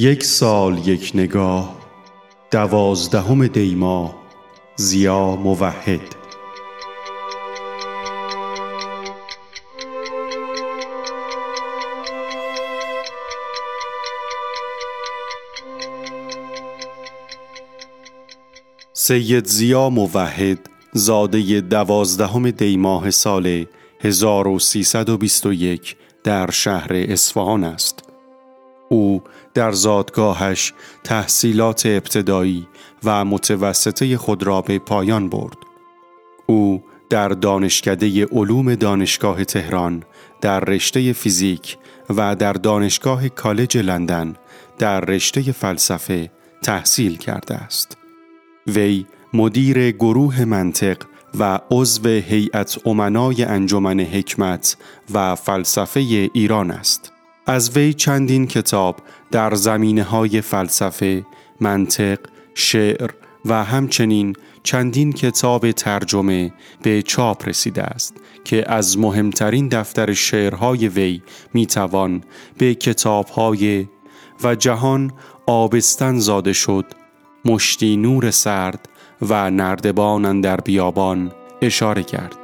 یک سال یک نگاه دوازدهم دیما زیا موحد سید زیا موحد زاده دوازدهم دیماه سال 1321 در شهر اصفهان است. او در زادگاهش تحصیلات ابتدایی و متوسطه خود را به پایان برد. او در دانشکده علوم دانشگاه تهران در رشته فیزیک و در دانشگاه کالج لندن در رشته فلسفه تحصیل کرده است. وی مدیر گروه منطق و عضو هیئت امنای انجمن حکمت و فلسفه ایران است. از وی چندین کتاب در زمینه های فلسفه، منطق، شعر و همچنین چندین کتاب ترجمه به چاپ رسیده است که از مهمترین دفتر شعرهای وی می‌توان به کتابهای و جهان آبستن زاده شد مشتی نور سرد و نردبان در بیابان اشاره کرد.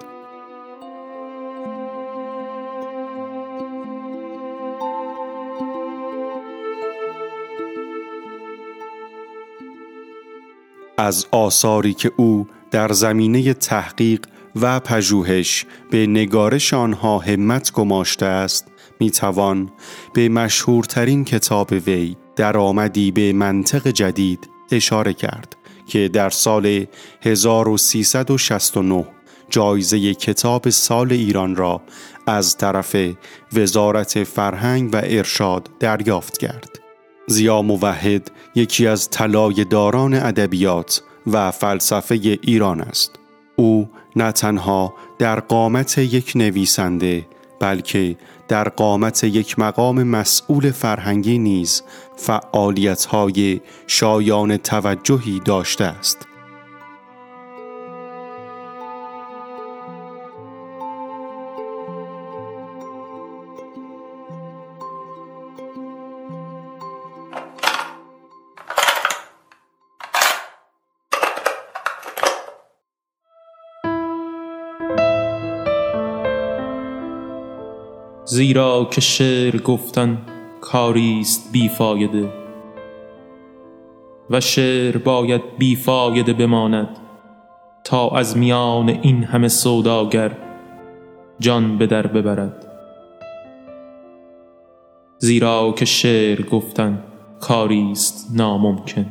از آثاری که او در زمینه تحقیق و پژوهش به نگارش آنها همت گماشته است می توان به مشهورترین کتاب وی در آمدی به منطق جدید اشاره کرد که در سال 1369 جایزه کتاب سال ایران را از طرف وزارت فرهنگ و ارشاد دریافت کرد. زیا موحد یکی از طلای داران ادبیات و فلسفه ایران است. او نه تنها در قامت یک نویسنده بلکه در قامت یک مقام مسئول فرهنگی نیز فعالیت‌های شایان توجهی داشته است. زیرا که شعر گفتن کاریست بیفایده و شعر باید بیفایده بماند تا از میان این همه سوداگر جان به در ببرد. زیرا که شعر گفتن کاریست ناممکن.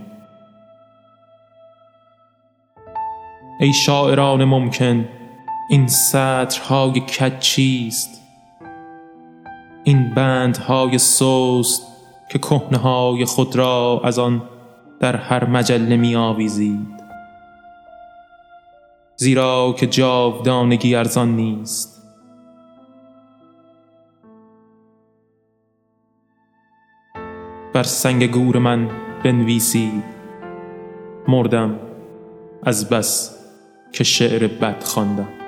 ای شاعران ممکن این سطرهای کج چیست؟ این بندهای سوست که کهنه خود را از آن در هر مجله می آویزید زیرا که جاودانگی ارزان نیست. بر سنگ گور من بنویسید مردم از بس که شعر بد خواندم.